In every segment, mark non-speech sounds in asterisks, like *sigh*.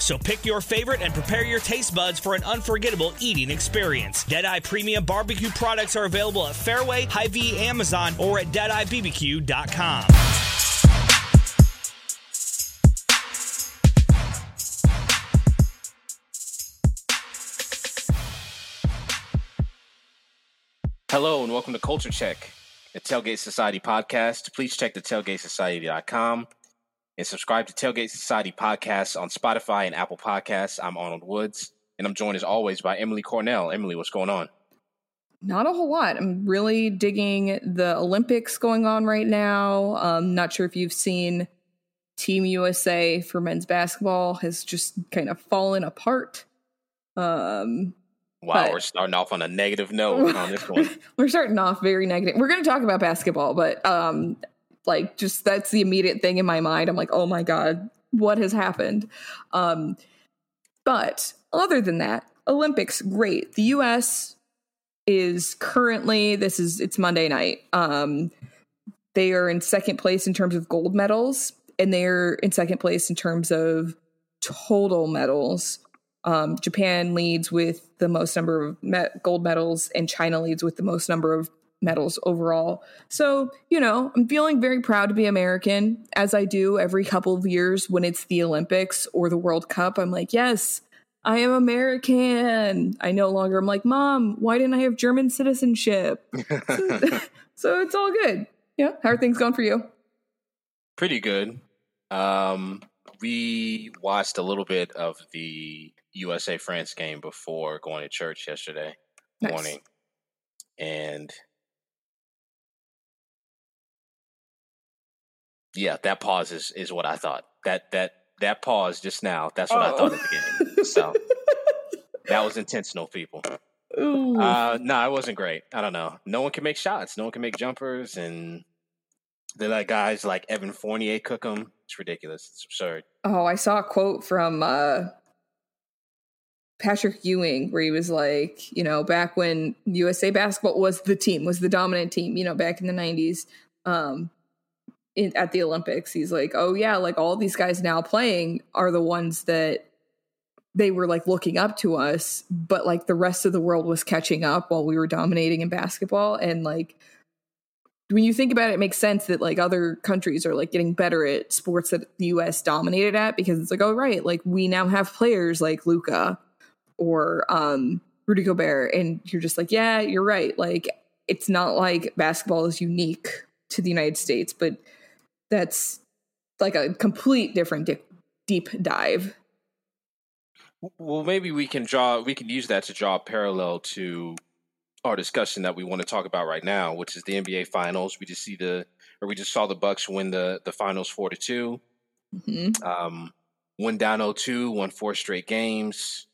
So pick your favorite and prepare your taste buds for an unforgettable eating experience. Deadeye Premium Barbecue products are available at Fairway, Hy-Vee, Amazon, or at DeadeyeBBQ.com. Hello and welcome to Culture Check, the Tailgate Society podcast. Please check the tailgatesociety.com and subscribe to Tailgate Society podcasts on Spotify and Apple Podcasts. I'm Arnold Woods, and I'm joined as always by Emily Cornell. Emily, what's going on? Not a whole lot. I'm really digging the Olympics going on right now. Um, not sure if you've seen Team USA for men's basketball has just kind of fallen apart. Um, Wow, But- we're starting off on a negative note on this one. *laughs* we're starting off very negative. We're going to talk about basketball, but um, like just that's the immediate thing in my mind. I'm like, oh my god, what has happened? Um, but other than that, Olympics, great. The U.S. is currently this is it's Monday night. Um, they are in second place in terms of gold medals, and they're in second place in terms of total medals. Um, Japan leads with the most number of me- gold medals, and China leads with the most number of medals overall. So, you know, I'm feeling very proud to be American, as I do every couple of years when it's the Olympics or the World Cup. I'm like, yes, I am American. I no longer, I'm like, Mom, why didn't I have German citizenship? *laughs* *laughs* so it's all good. Yeah. How are things going for you? Pretty good. Um, we watched a little bit of the USA France game before going to church yesterday Nice. morning, and yeah, that pause is, is what I thought. That that that pause just now. That's what I thought at the beginning. So *laughs* that was intentional, people. Ooh. Uh, no, it wasn't great. I don't know. No one can make shots. No one can make jumpers, and they let guys like Evan Fournier cook them. It's ridiculous. It's absurd. Oh, I saw a quote from uh, Patrick Ewing where he was like, you know, back when USA basketball was the team, was the dominant team, you know, back in the 90s um, in, at the Olympics. He's like, oh, yeah, like all these guys now playing are the ones that they were like looking up to us, but like the rest of the world was catching up while we were dominating in basketball. And like, when you think about it, it makes sense that like other countries are like getting better at sports that the US dominated at because it's like, oh right, like we now have players like Luka or um Rudy Gobert, and you're just like, yeah, you're right. Like it's not like basketball is unique to the United States, but that's like a complete different di- deep dive. Well, maybe we can draw. We can use that to draw a parallel to our discussion that we want to talk about right now, which is the NBA Finals. We just see the, or we just saw the Bucks win the the Finals four to two. hmm Um, went down 0-2, won four straight games.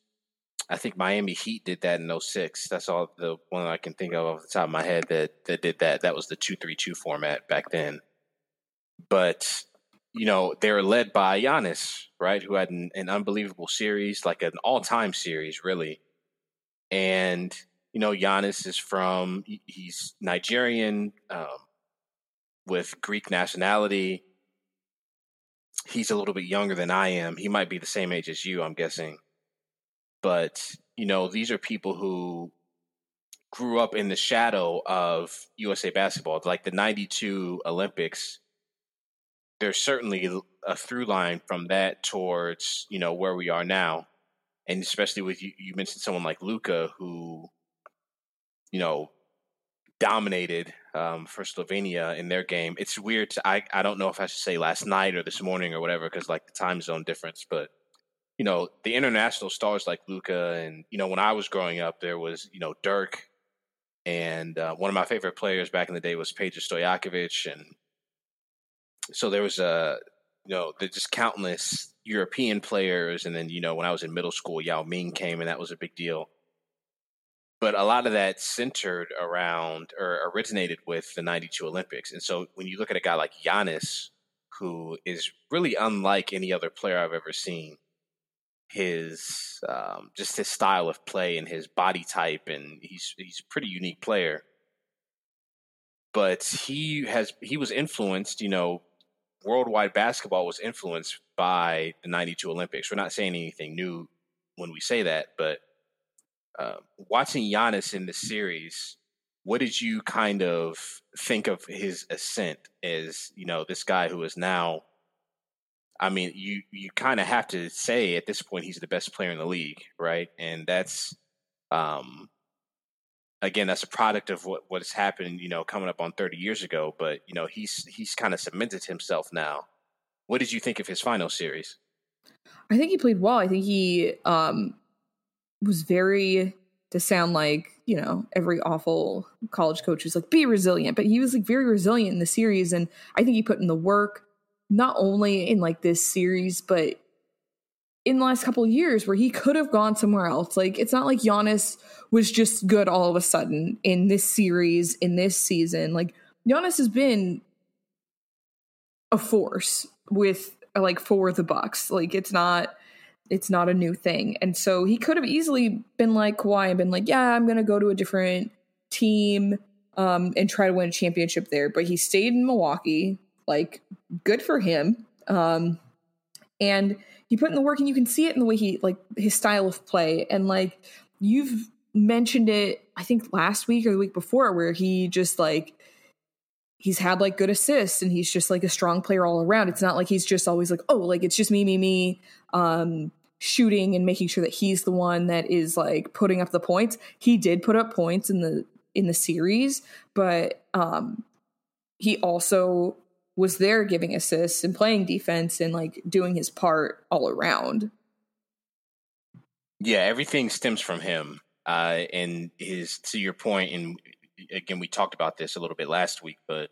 I think Miami Heat did that in 06. That's all the one I can think of off the top of my head that that did that. That was the two three two format back then. But you know they're led by Giannis, right? Who had an, an unbelievable series, like an all time series, really. And you know Giannis is from he's Nigerian um, with Greek nationality he's a little bit younger than I am. He might be the same age as you, I'm guessing. But, you know, these are people who grew up in the shadow of USA basketball. Like the 92 Olympics, there's certainly a through line from that towards, you know, where we are now. And especially with you, you mentioned someone like Luka who, you know, dominated um, for Slovenia in their game. It's weird. To, I I don't know if I should say last night or this morning or whatever because like the time zone difference. But you know the international stars like Luka and you know when I was growing up there was you know Dirk and uh, one of my favorite players back in the day was Peja Stojakovic and so there was a you know, there's just countless European players, and then you know, when I was in middle school, Yao Ming came, and that was a big deal. But a lot of that centered around or originated with the '92 Olympics, and so when you look at a guy like Giannis, who is really unlike any other player I've ever seen, his um, just his style of play and his body type, and he's he's a pretty unique player. But he has he was influenced, you know, worldwide basketball was influenced by the 92 Olympics. We're not saying anything new when we say that, but uh, watching Giannis in the series, what did you kind of think of his ascent as, you know, this guy who is now, I mean, you, you kind of have to say at this point he's the best player in the league, right? And that's, um, again, that's a product of what what has happened, you know, coming up on 30 years ago. But you know, he's he's kind of cemented himself now. What did you think of his final series? I think he played well. I think he um, was very to sound like you know every awful college coach is like be resilient, but he was like very resilient in the series, and I think he put in the work not only in like this series, but in the last couple of years where he could have gone somewhere else. Like it's not like Giannis was just good all of a sudden in this series, in this season. Like Giannis has been a force with like for the Bucks. Like it's not it's not a new thing. And so he could have easily been like Kawhi and been like, yeah, I'm gonna go to a different team um and try to win a championship there. But he stayed in Milwaukee. Like, good for him. Um and he put in the work and you can see it in the way he like his style of play. And like you've mentioned it i think last week or the week before where he just like he's had like good assists and he's just like a strong player all around. It's not like he's just always like oh like it's just me me me um shooting and making sure that he's the one that is like putting up the points. He did put up points in the in the series but um he also was there giving assists and playing defense and like doing his part all around. Yeah, everything stems from him. Uh, and his to your point, and again, we talked about this a little bit last week, but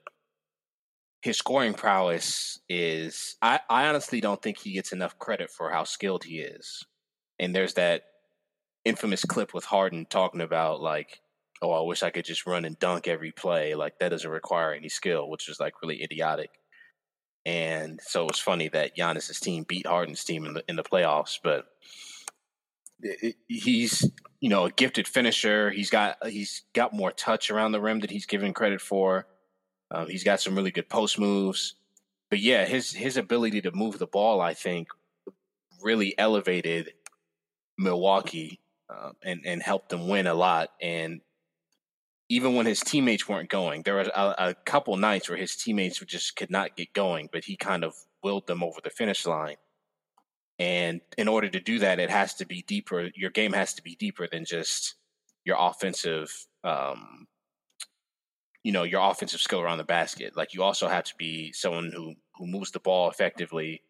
his scoring prowess is I, I honestly don't think he gets enough credit for how skilled he is. And there's that infamous clip with Harden talking about like, oh, I wish I could just run and dunk every play. Like that doesn't require any skill, which is like really idiotic. And so it was funny that Giannis's team beat Harden's team in the in the playoffs, but he's you know a gifted finisher. He's got he's got more touch around the rim that he's given credit for. Um, he's got some really good post moves, but yeah, his his ability to move the ball, I think, really elevated Milwaukee uh, and and helped them win a lot. And even when his teammates weren't going, there was a, a couple nights where his teammates just could not get going, but he kind of willed them over the finish line. And in order to do that, it has to be deeper. Your game has to be deeper than just your offensive, um, you know, your offensive skill around the basket. Like you also have to be someone who who moves the ball effectively,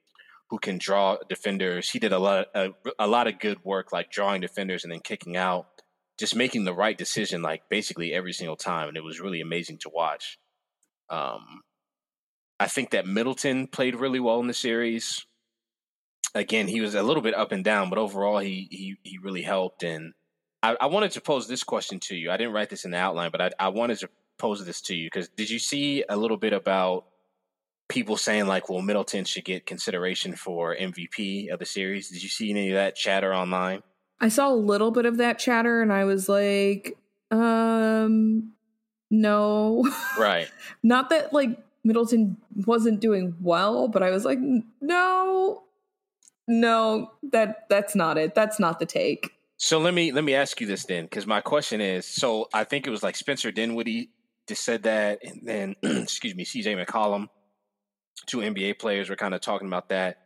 who can draw defenders. He did a lot a, a lot of good work, like drawing defenders and then kicking out just making the right decision like basically every single time, and it was really amazing to watch. Um, I think that Middleton played really well in the series. Again, he was a little bit up and down, but overall, he he he really helped. And I, I wanted to pose this question to you. I didn't write this in the outline, but I, I wanted to pose this to you because did you see a little bit about people saying like, well, Middleton should get consideration for MVP of the series? Did you see any of that chatter online? I saw a little bit of that chatter and I was like, um, no. *laughs* Right. Not that like Middleton wasn't doing well, but I was like, no, no, that that's not it. That's not the take. So let me let me ask you this then, because my question is: so I think it was like Spencer Dinwiddie just said that, and then *clears throat* excuse me, CJ McCollum, two NBA players were kind of talking about that.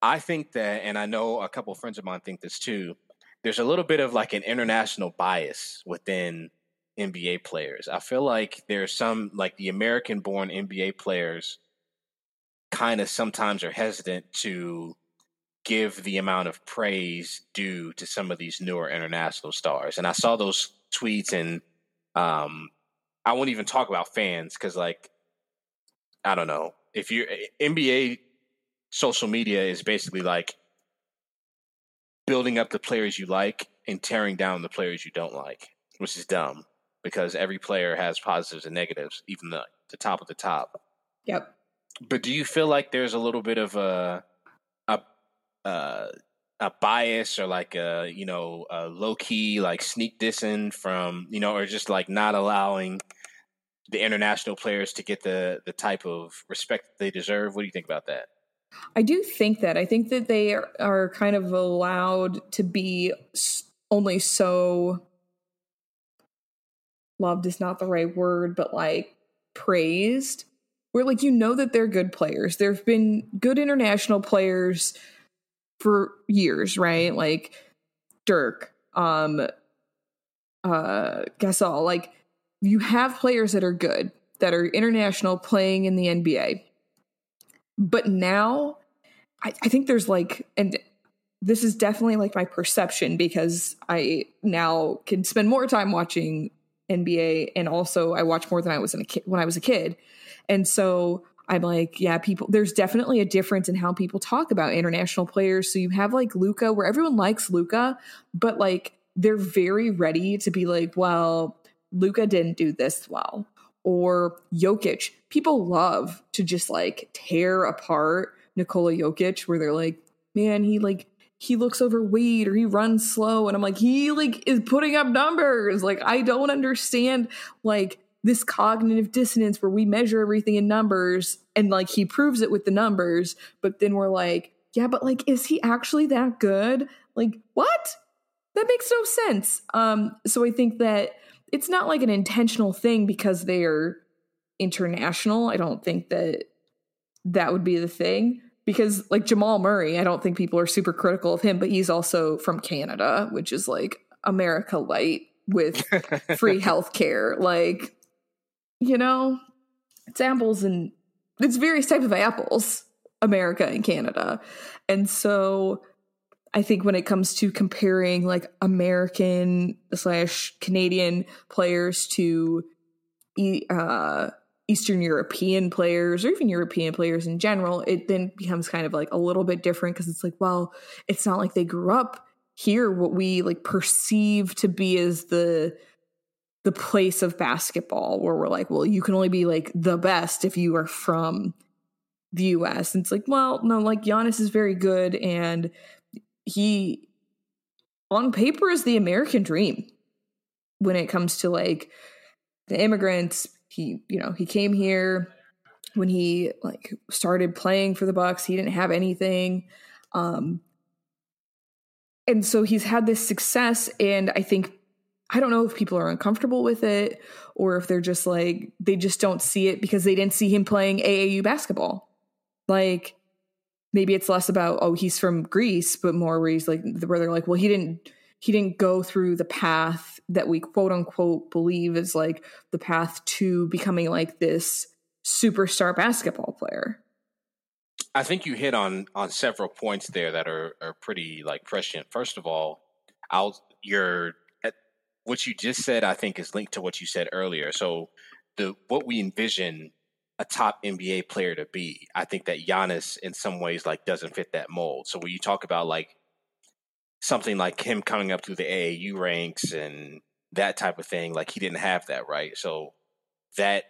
I think that, and I know a couple of friends of mine think this too there's a little bit of like an international bias within NBA players. I feel like there's some like the American born NBA players kind of sometimes are hesitant to give the amount of praise due to some of these newer international stars. And I saw those tweets and um I won't even talk about fans cuz like I don't know. If you're NBA social media is basically like building up the players you like and tearing down the players you don't like, which is dumb because every player has positives and negatives, even the, the top of the top. Yep. But do you feel like there's a little bit of a a uh, a bias or like a you know a low key like sneak dissing from you know or just like not allowing the international players to get the the type of respect they deserve? What do you think about that? I do think that. I think that they are, are kind of allowed to be only so loved is not the right word, but like praised. Where like you know that they're good players. There've been good international players for years, right? Like Dirk, um uh Gasol, like you have players that are good, that are international playing in the NBA. But now I, I think there's like and this is definitely like my perception because I now can spend more time watching NBA and also I watch more than I was in a kid when I was a kid. And so I'm like, yeah, people there's definitely a difference in how people talk about international players. So you have like Luka where everyone likes Luka, but like they're very ready to be like, well, Luka didn't do this well. Or Jokic. People love to just like tear apart Nikola Jokic where they're like, man, he like he looks overweight or he runs slow. And i'm like he like is putting up numbers. Like i don't understand like this cognitive dissonance where we measure everything in numbers and like he proves it with the numbers but then we're like yeah but like is he actually that good? Like what? That makes no sense. Um so i think that it's not like an intentional thing because they're international i don't think that that would be the thing because like Jamal Murray, I don't think people are super critical of him, but he's also from Canada, which is like America light with *laughs* free health care. Like, you know, it's apples and it's various type of apples, America and Canada. And so I think when it comes to comparing like American slash Canadian players to uh Eastern European players or even European players in general, it then becomes kind of like a little bit different because it's like, well, it's not like they grew up here what we like perceive to be as the the place of basketball where we're like, well, you can only be like the best if you are from the US. And it's like, well, no, like Giannis is very good and he on paper is the American dream when it comes to like the immigrants he you know he came here when he like started playing for the bucks. He didn't have anything. Um and so he's had this success and i think i don't know if people are uncomfortable with it or if they're just like they just don't see it because they didn't see him playing aau basketball. Like maybe it's less about oh he's from greece but more where he's like where they're like well he didn't he didn't go through the path that we quote unquote believe is like the path to becoming like this superstar basketball player. I think you hit on on several points there that are are pretty like prescient. First of all, I'll your eh, what you just said I think is linked to what you said earlier. So the what we envision a top NBA player to be, I think that Giannis in some ways like doesn't fit that mold. So when you talk about like something like him coming up through the AAU ranks and that type of thing, like he didn't have that, right? So that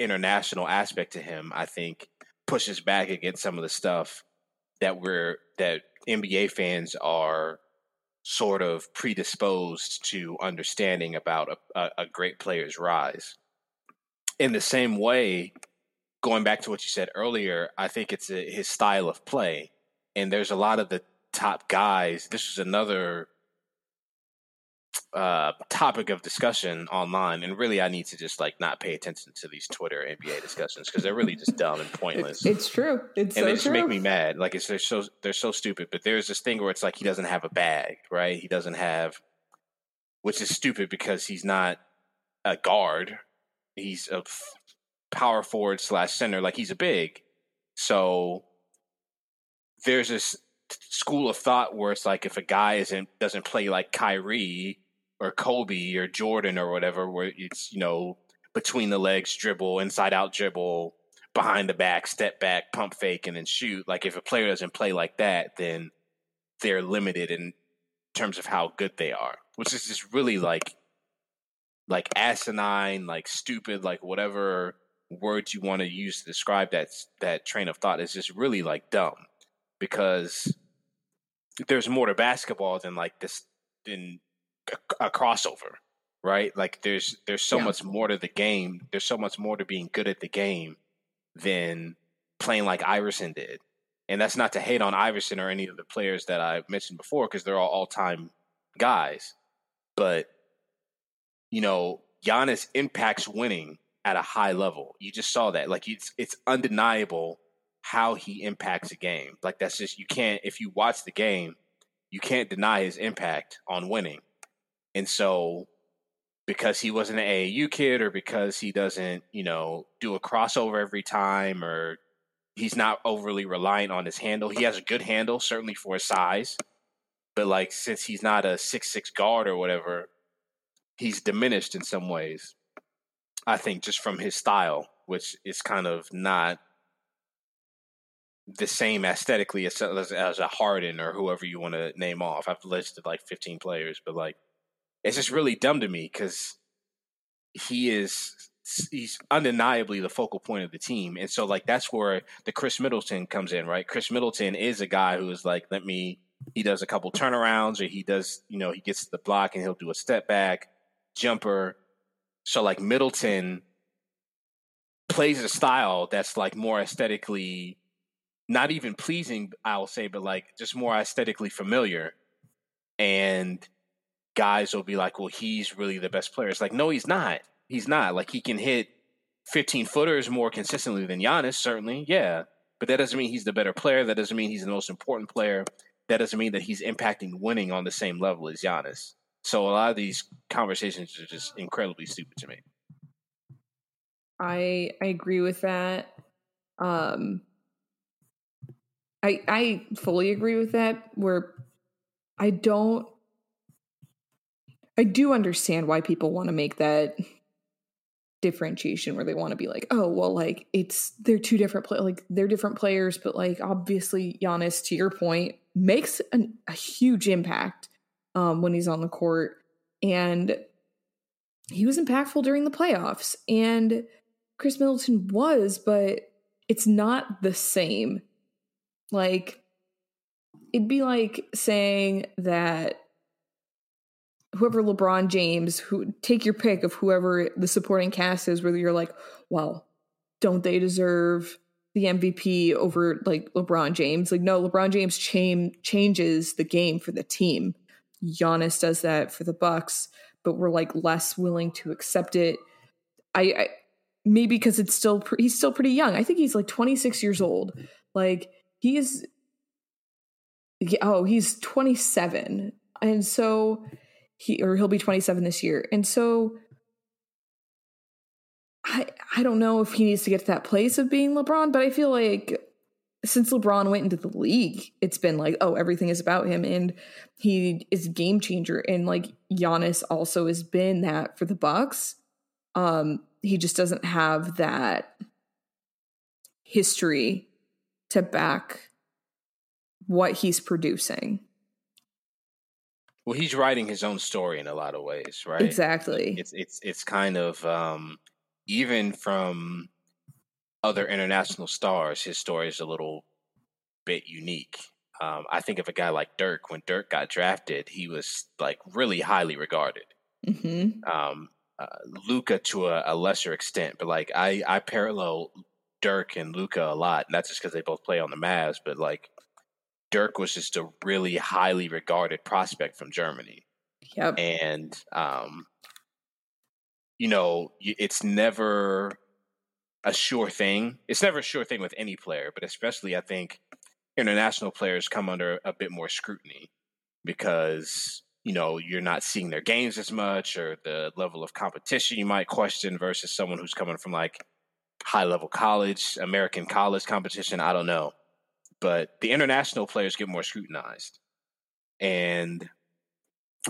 international aspect to him, I think, pushes back against some of the stuff that we're that NBA fans are sort of predisposed to understanding about a, a, great player's rise. In the same way, going back to what you said earlier, I think it's a, his style of play, and there's a lot of the top guys. This is another uh, topic of discussion online, and really, I need to just like not pay attention to these Twitter NBA discussions because they're really just dumb and pointless. It's true. It's and so they just true. make me mad. Like it's they're so they're so stupid. But there's this thing where it's like he doesn't have a bag, right? He doesn't have, which is stupid because he's not a guard. He's a f- power forward slash center. Like he's a big. So there's this school of thought where it's like if a guy isn't doesn't play like Kyrie or Kobe or Jordan or whatever, where it's you know between the legs dribble, inside out dribble, behind the back, step back, pump fake, and then shoot. Like if a player doesn't play like that, then they're limited in terms of how good they are, which is just really like like asinine, like stupid, like whatever words you want to use to describe that that train of thought is just really like dumb because there's more to basketball than like this than a, a crossover right? Like there's there's so yeah. much more to the game there's so much more to being good at the game than playing like iverson did. And that's not to hate on iverson or any of the players that i mentioned before because they're all all-time guys. But you know Giannis impacts winning at a high level. You just saw that. Like it's it's undeniable how he impacts a game. Like that's just you can't if you watch the game, you can't deny his impact on winning. And so because he wasn't an AAU kid or because he doesn't, you know, do a crossover every time or he's not overly reliant on his handle. He has a good handle, certainly for his size. But like since he's not a six six guard or whatever, he's diminished in some ways. I think just from his style, which is kind of not the same aesthetically as, as, as a Harden or whoever you want to name off. I've listed like 15 players, but like it's just really dumb to me because he is he's undeniably the focal point of the team, and so like that's where the Khris Middleton comes in, right? Khris Middleton is a guy who is like, let me. He does a couple turnarounds, or he does, you know, he gets the block and he'll do a step back jumper. So like Middleton plays a style that's like more aesthetically not even pleasing, I'll say, but like just more aesthetically familiar. And guys will be like, well, he's really the best player. It's like, no, he's not. He's not. Like he can hit 15 footers more consistently than Giannis, certainly. Yeah. But that doesn't mean he's the better player. That doesn't mean he's the most important player. That doesn't mean that he's impacting winning on the same level as Giannis. So a lot of these conversations are just incredibly stupid to me. I I agree with that. Um I I fully agree with that where I don't I do understand why people want to make that differentiation where they want to be like, oh, well, like it's they're two different play like they're different players, but like obviously Giannis, to your point, makes an, a huge impact um, when he's on the court, and he was impactful during the playoffs, and Khris Middleton was, but it's not the same like, it'd be like saying that whoever LeBron James, who take your pick of whoever the supporting cast is, whether you're like, well, don't they deserve the MVP over like LeBron James? Like, no, LeBron James cha- changes the game for the team. Giannis does that for the Bucks, but we're like less willing to accept it. I, I maybe because it's still pre- he's still pretty young. I think he's like 26 years old. Like he is oh he's 27 and so he or he'll be 27 this year. And so i i don't know if he needs to get to that place of being lebron but i feel like since lebron went into the league it's been like oh everything is about him and he is game changer. And like Giannis also has been that for the bucks. Um he just doesn't have that history to back what he's producing. Well, he's writing his own story in a lot of ways, right? Exactly. It's it's it's kind of um, even from other international stars, his story is a little bit unique. Um, I think of a guy like Dirk. When Dirk got drafted, he was like really highly regarded. Mm-hmm. Um, uh, Luka to a, a, lesser extent, but like I I parallel Dirk and Luka a lot, not just because they both play on the Mavs, but like Dirk was just a really highly regarded prospect from Germany. Yep. And um, you know, it's never a sure thing. It's never a sure thing with any player, but especially I think international players come under a bit more scrutiny because you know you're not seeing their games as much or the level of competition you might question versus someone who's coming from like high level college, American college competition. I don't know. But the international players get more scrutinized. And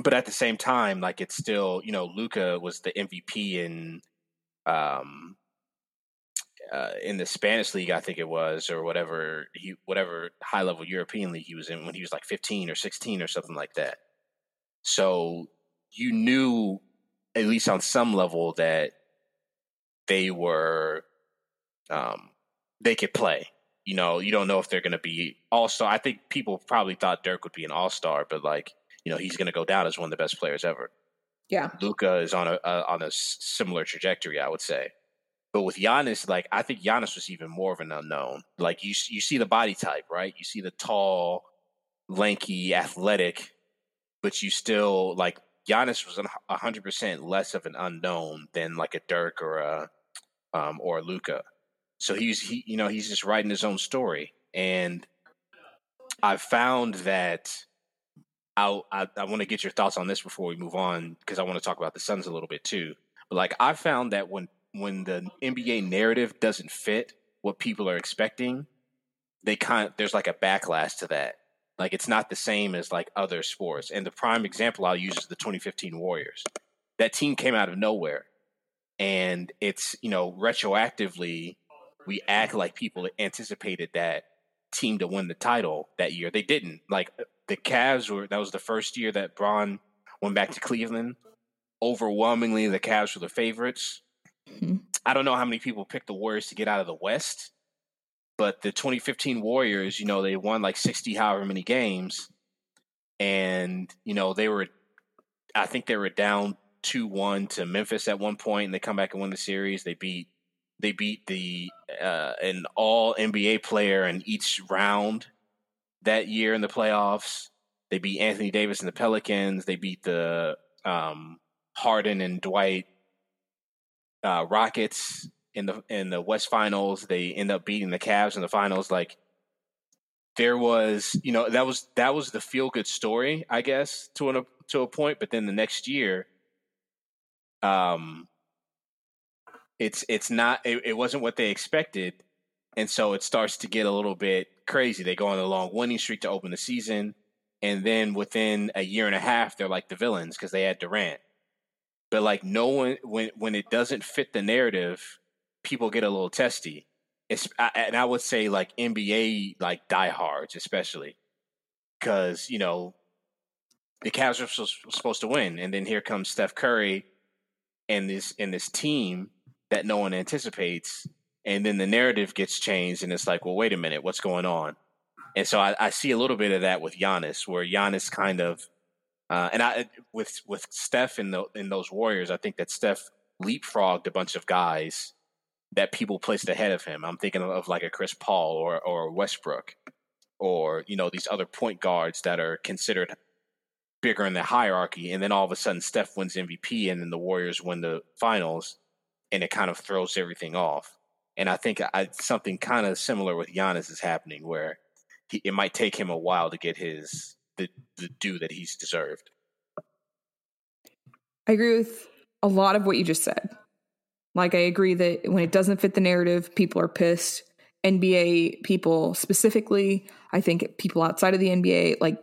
but at the same time, like it's still, you know, Luka was the MVP in um uh, in the Spanish league, I think it was, or whatever he whatever high level European league he was in when he was like 15 or 16 or something like that. So you knew at least on some level that they were um, they could play. You know, you don't know if they're going to be all star. I think people probably thought Dirk would be an all star, but like you know, he's going to go down as one of the best players ever. Yeah, Luka is on a, a on a similar trajectory, I would say. But with Giannis, like I think Giannis was even more of an unknown. Like you, you see the body type, right? You see the tall, lanky, athletic, but you still like Giannis was hundred percent less of an unknown than like a Dirk or a um, or a Luka. So he's he, you know, he's just writing his own story, and I've found that. I'll, I, I want to get your thoughts on this before we move on because I want to talk about the Suns a little bit too. But like I found that when when the NBA narrative doesn't fit what people are expecting, they kind of, there's like a backlash to that. Like it's not the same as like other sports. And the prime example I'll use is the 2015 Warriors. That team came out of nowhere. And it's, you know, retroactively we act like people anticipated that team to win the title that year. They didn't. Like the Cavs were that was the first year that Bron went back to Cleveland. Overwhelmingly the Cavs were the favorites. Mm-hmm. I don't know how many people picked the Warriors to get out of the West, but the 2015 Warriors, you know, they won like 60 however many games. And, you know, they were, I think they were down 2 1 to Memphis at one point, and they come back and win the series. They beat, they beat the, uh, an all NBA player in each round that year in the playoffs. They beat Anthony Davis and the Pelicans. They beat the, um, Harden and Dwight uh, Rockets in the in the West Finals. They end up beating the Cavs in the finals. Like there was, you know, that was that was the feel good story, I guess, to an to a point. But then the next year, um, it's it's not it, it wasn't what they expected, and so it starts to get a little bit crazy. They go on a long winning streak to open the season, and then within a year and a half, they're like the villains because they had Durant but like no one when when it doesn't fit the narrative, people get a little testy. It's and I would say like NBA like diehards especially because you know the Cavs are supposed to win, and then here comes Steph Curry and this and this team that no one anticipates, and then the narrative gets changed, and it's like, well, wait a minute, what's going on? And so I, I see a little bit of that with Giannis, where Giannis kind of uh, and I with with Steph in the in those Warriors, I think that Steph leapfrogged a bunch of guys that people placed ahead of him. I'm thinking of like a Chris Paul or or Westbrook, or you know these other point guards that are considered bigger in the hierarchy. And then all of a sudden, Steph wins MVP, and then the Warriors win the finals, and it kind of throws everything off. And I think I, something kind of similar with Giannis is happening, where he, it might take him a while to get his the, the due that he's deserved. I agree with a lot of what you just said. Like, I agree that when it doesn't fit the narrative, people are pissed. NBA people specifically, I think people outside of the NBA, like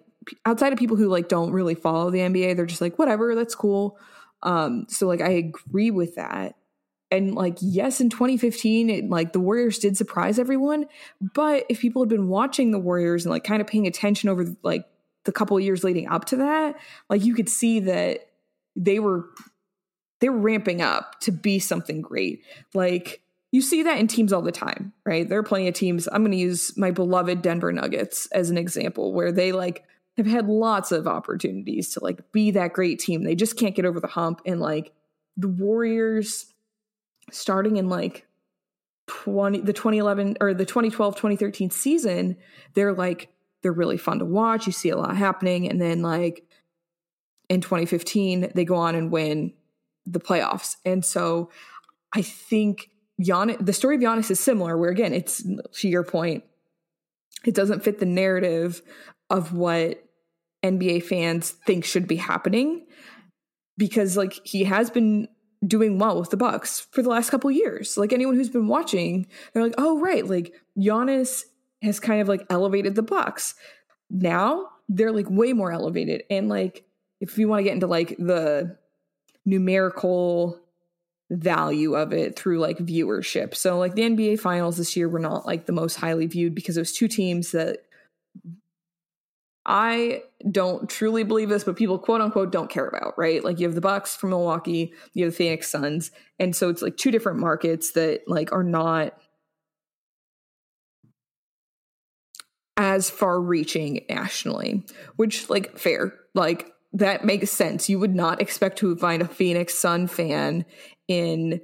outside of people who like don't really follow the NBA, they're just like, whatever, that's cool. Um, so like I agree with that. And like, yes, in 2015, it, like the Warriors did surprise everyone. But if people had been watching the Warriors and like kind of paying attention over like the couple of years leading up to that, like you could see that they were they were ramping up to be something great. Like you see that in teams all the time, right? There are plenty of teams. I'm going to use my beloved Denver Nuggets as an example where they like have had lots of opportunities to like be that great team. They just can't get over the hump and like the Warriors starting in like 20 the 2011 or the 2012 2013 season, they're like they're really fun to watch. You see a lot happening. And then, like, in 2015, they go on and win the playoffs. And so I think Giannis, the story of Giannis is similar, where again, it's to your point, it doesn't fit the narrative of what NBA fans think should be happening because like he has been doing well with the Bucks for the last couple years. Like anyone who's been watching, they're like, "Oh right, like Giannis has kind of like elevated the Bucks. Now they're like way more elevated. And like if you want to get into like the numerical value of it through like viewership. So like the NBA finals this year were not like the most highly viewed because it was two teams that I don't truly believe this, but people quote unquote don't care about, right? Like you have the Bucks from Milwaukee, you have the Phoenix Suns, and so it's like two different markets that like are not as far reaching nationally, which like fair. Like that makes sense. You would not expect to find a Phoenix Sun fan in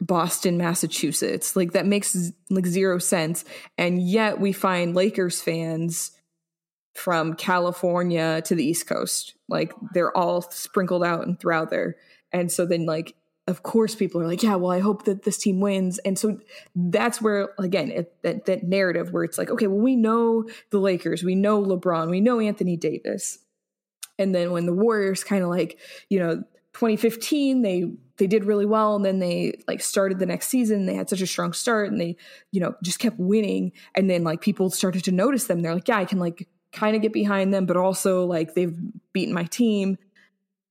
Boston, Massachusetts. Like that makes like zero sense. And yet we find Lakers fans from California to the East Coast. Like they're all sprinkled out and throughout there. And so then like of course people are like, yeah, well I hope that this team wins. And so that's where again it, that that narrative where it's like, okay, well we know the Lakers, we know LeBron, we know Anthony Davis. And then when the Warriors kind of like, you know, 2015 they they did really well and then they like started the next season they had such a strong start and they you know just kept winning and then like people started to notice them they're like yeah i can like kind of get behind them, but also like they've beaten my team.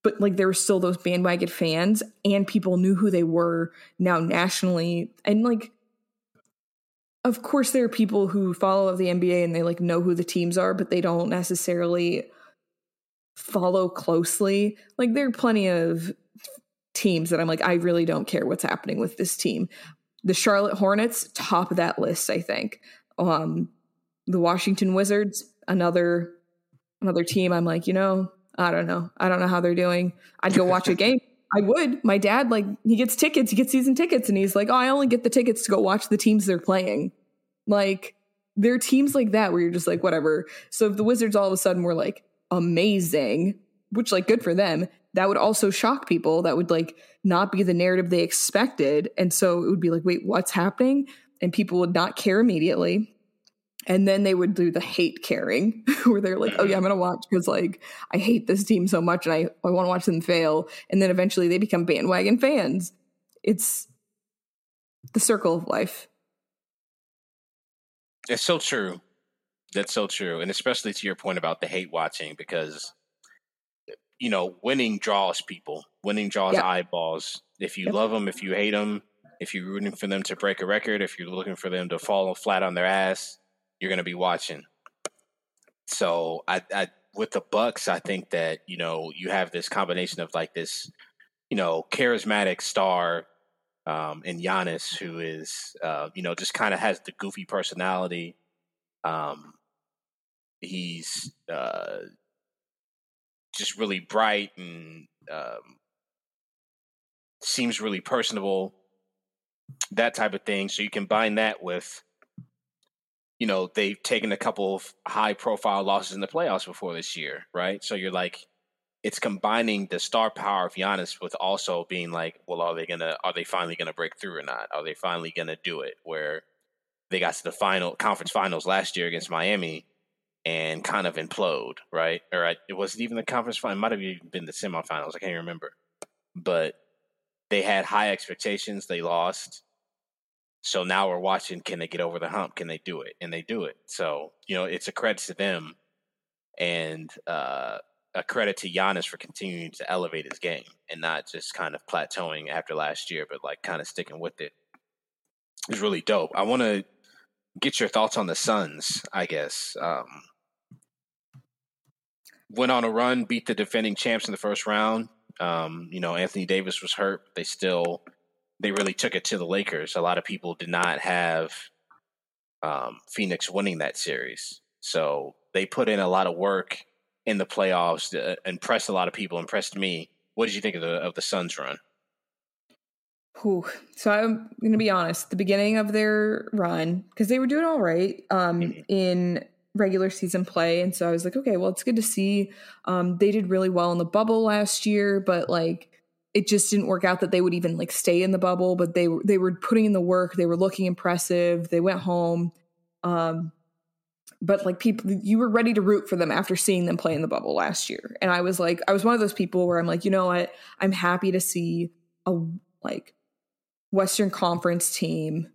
But like there were still those bandwagon fans and people knew who they were now nationally. And like of course there are people who follow the NBA and they like know who the teams are, but they don't necessarily follow closely. Like there are plenty of teams that I'm like, I really don't care what's happening with this team. The Charlotte Hornets, top of that list, I think. Um, the Washington Wizards, another another team, I'm like, you know, I don't know. I don't know how they're doing. I'd go watch a *laughs* game. I would. My dad, like, he gets tickets, he gets season tickets, and he's like, oh, I only get the tickets to go watch the teams they're playing. Like, there are teams like that where you're just like, whatever. So if the Wizards all of a sudden were like amazing, which, like, good for them, that would also shock people. That would, like, not be the narrative they expected. And so it would be like, wait, what's happening? And people would not care immediately and then they would do the hate caring *laughs* where they're like oh yeah i'm gonna watch because like i hate this team so much and i, I want to watch them fail. And then eventually they become bandwagon fans. It's the circle of life. It's so true. That's so true. And especially to your point about the hate watching because you know winning draws people. Winning draws yep. eyeballs. If you yep. love them if you hate them if you're rooting for them to break a record if you're looking for them to fall flat on their ass you're going to be watching. So I, I, with the Bucks, I think that you know you have this combination of like this, you know, charismatic star um, in Giannis, who is, uh, you know, just kind of has the goofy personality. Um, he's uh, just really bright and um, seems really personable, that type of thing. So you combine that with you know, they've taken a couple of high profile losses in the playoffs before this year, right? So you're like, it's combining the star power of Giannis with also being like, well, are they gonna, are they finally gonna break through or not? Are they finally gonna do it? Where they got to the final conference finals last year against Miami and kind of implode, right? Or I, it wasn't even the conference final; it might have even been the semifinals. I can't remember, but they had high expectations. They lost so now we're watching can they get over the hump? Can they do it? And they do it. So, you know, it's a credit to them and uh, a credit to Giannis for continuing to elevate his game and not just kind of plateauing after last year, but like kind of sticking with it. It's really dope. I want to get your thoughts on the Suns, I guess. Um, went on a run, beat the defending champs in the first round. Um, you know, Anthony Davis was hurt. They still they really took it to the Lakers. A lot of people did not have um, Phoenix winning that series, so they put in a lot of work in the playoffs. To impressed a lot of people. Impressed me. What did you think of the of the Suns run? Whew. So I'm going to be honest. The beginning of their run, because they were doing all right um, mm-hmm. in regular season play, and so I was like, okay, well, it's good to see. Um, they did really well in the bubble last year, but like it just didn't work out that they would even like stay in the bubble, but they were they were putting in the work. They were looking impressive. They went home. Um, but like people you were ready to root for them after seeing them play in the bubble last year. And I was like I was one of those people where I'm like, you know what? I'm happy to see a like Western Conference team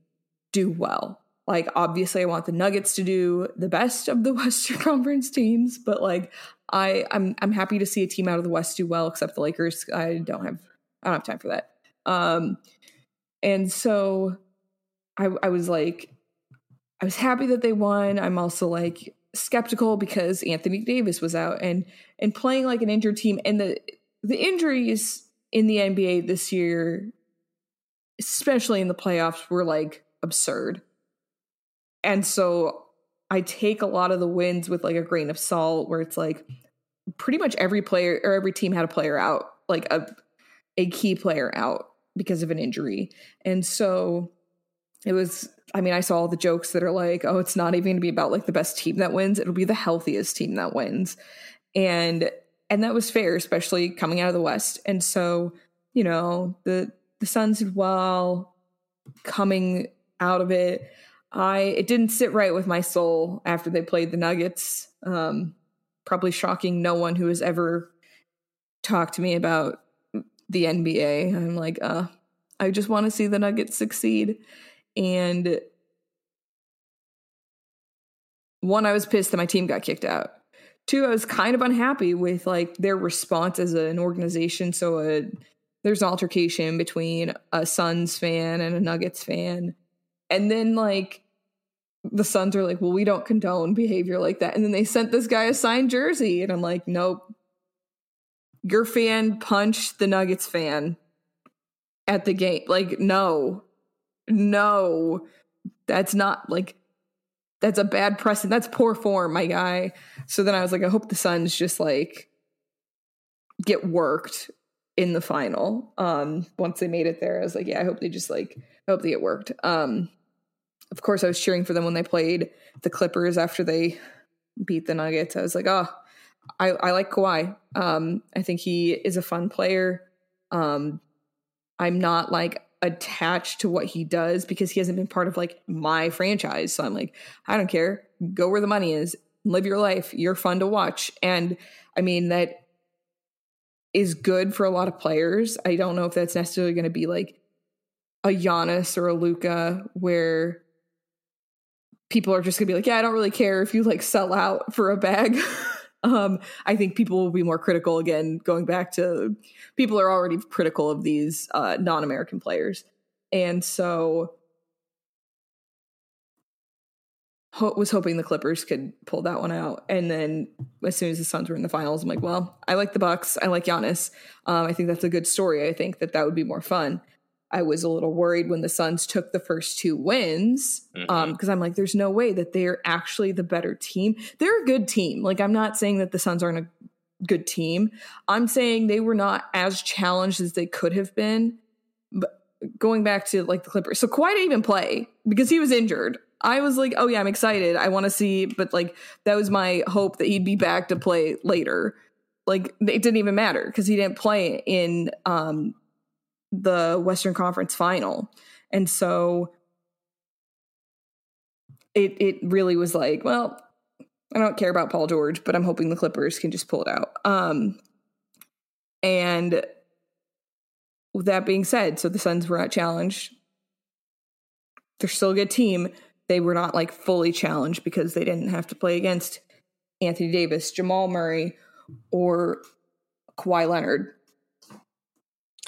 do well. Like obviously I want the Nuggets to do the best of the *laughs* Western Conference teams, but like I I'm I'm happy to see a team out of the West do well, except the Lakers. I don't have I don't have time for that. Um, and so I, I was like, I was happy that they won. I'm also like skeptical because Anthony Davis was out and and playing like an injured team and the the injuries in the NBA this year, especially in the playoffs, were like absurd. And so I take a lot of the wins with like a grain of salt where it's like pretty much every player or every team had a player out, like a a key player out because of an injury. And so it was I mean, I saw all the jokes that are like, oh, it's not even to be about like the best team that wins. It'll be the healthiest team that wins. And and that was fair, especially coming out of the West. And so, you know, the the Suns did well coming out of it. I it didn't sit right with my soul after they played the Nuggets. Um, probably shocking no one who has ever talked to me about the NBA. I'm like, uh, I just want to see the Nuggets succeed. And one, I was pissed that my team got kicked out. Two, I was kind of unhappy with like their response as an organization. So a, uh, there's an altercation between a Suns fan and a Nuggets fan. And then like the Suns are like, well, we don't condone behavior like that. And then they sent this guy a signed jersey. And I'm like, nope. Your fan punched the Nuggets fan at the game. Like, no no, that's not like that's a bad precedent. That's poor form, my guy. So then I was like, I hope the Suns just like get worked in the final. Um, once they made it there, I was like, yeah, I hope they just like I hope they get worked. Um, of course, I was cheering for them when they played the Clippers after they beat the Nuggets. I was like, oh, I, I like Kawhi. Um, I think he is a fun player. Um, I'm not like attached to what he does because he hasn't been part of like my franchise. So I'm like, I don't care. Go where the money is. Live your life. You're fun to watch. And I mean, that is good for a lot of players. I don't know if that's necessarily going to be like a Giannis or a Luka where people are just going to be like, yeah, I don't really care if you like sell out for a bag. *laughs* Um, I think people will be more critical again, going back to people are already critical of these uh, non American players. And so ho- was hoping the Clippers could pull that one out. And then as soon as the Suns were in the finals, I'm like, well, I like the Bucks. I like Giannis. Um, I think that's a good story. I think that that would be more fun. I was a little worried when the Suns took the first two wins because mm-hmm. um, I'm like, there's no way that they're actually the better team. They're a good team. Like, I'm not saying that the Suns aren't a good team. I'm saying they were not as challenged as they could have been. But going back to like the Clippers, so Kawhi didn't even play because he was injured. I was like, oh yeah, I'm excited. I want to see, but like that was my hope that he'd be back to play later. Like it didn't even matter because he didn't play in um the Western Conference final. And so it it really was like, well, I don't care about Paul George, but I'm hoping the Clippers can just pull it out. Um and with that being said, so the Suns were not challenged. They're still a good team. They were not like fully challenged because they didn't have to play against Anthony Davis, Jamal Murray, or Kawhi Leonard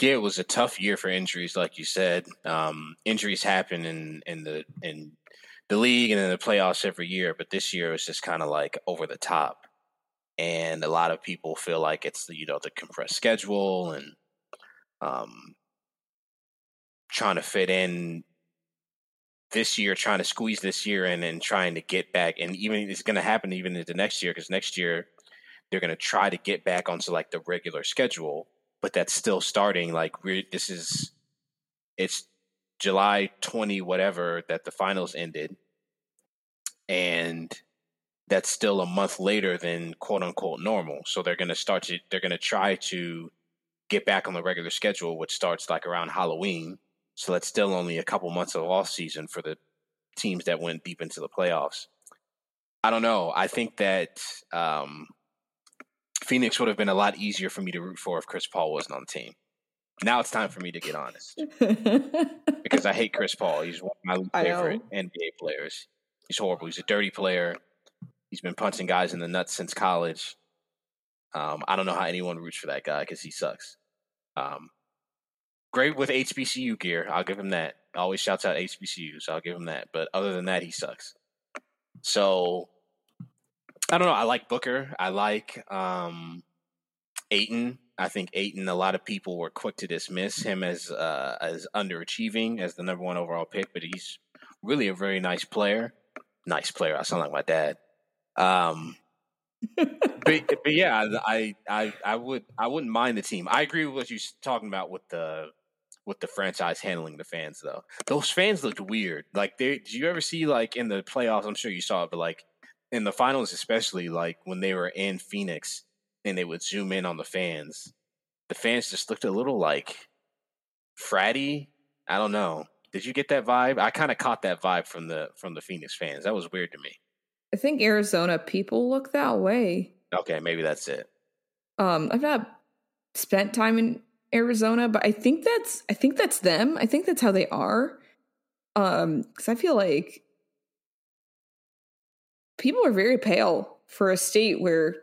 yeah, it was a tough year for injuries, like you said. Um, injuries happen in in the in the league and in the playoffs every year, but this year it was just kind of like over the top, and a lot of people feel like it's the you know the compressed schedule and um, trying to fit in this year, trying to squeeze this year in, and trying to get back, and even it's going to happen even into next year because next year they're going to try to get back onto like the regular schedule but that's still starting. Like we're this is it's July twenty whatever that the finals ended, and that's still a month later than quote unquote normal. So they're gonna start to they're gonna try to get back on the regular schedule, which starts like around Halloween. So that's still only a couple months of off season for the teams that went deep into the playoffs. I don't know. I think that um, Phoenix would have been a lot easier for me to root for if Chris Paul wasn't on the team. Now it's time for me to get honest *laughs* because I hate Chris Paul. He's one of my favorite NBA players. He's horrible. He's a dirty player. He's been punching guys in the nuts since college. Um, I don't know how anyone roots for that guy because he sucks. Um, great with HBCU gear. I'll give him that. Always shouts out HBCU, so I'll give him that. But other than that, he sucks. So I don't know. I like Booker. I like um, Ayton. I think Ayton. A lot of people were quick to dismiss him as uh, as underachieving as the number one overall pick, but he's really a very nice player. Nice player. I sound like my dad. Um, but, *laughs* but yeah, I, I I would I wouldn't mind the team. I agree with what you're talking about with the with the franchise handling the fans though. Those fans looked weird. Like they did you ever see like in the playoffs, I'm sure you saw it, but like in the finals especially, like when they were in Phoenix and they would zoom in on the fans, the fans just looked a little like fratty. I don't know. Did you get that vibe? I kind of caught that vibe from the from the Phoenix fans. That was weird to me. I think Arizona people look that way. Okay, maybe that's it. Um, I've not spent time in Arizona, but I think that's I think that's them. I think that's how they are. Um, because I feel like people are very pale for a state where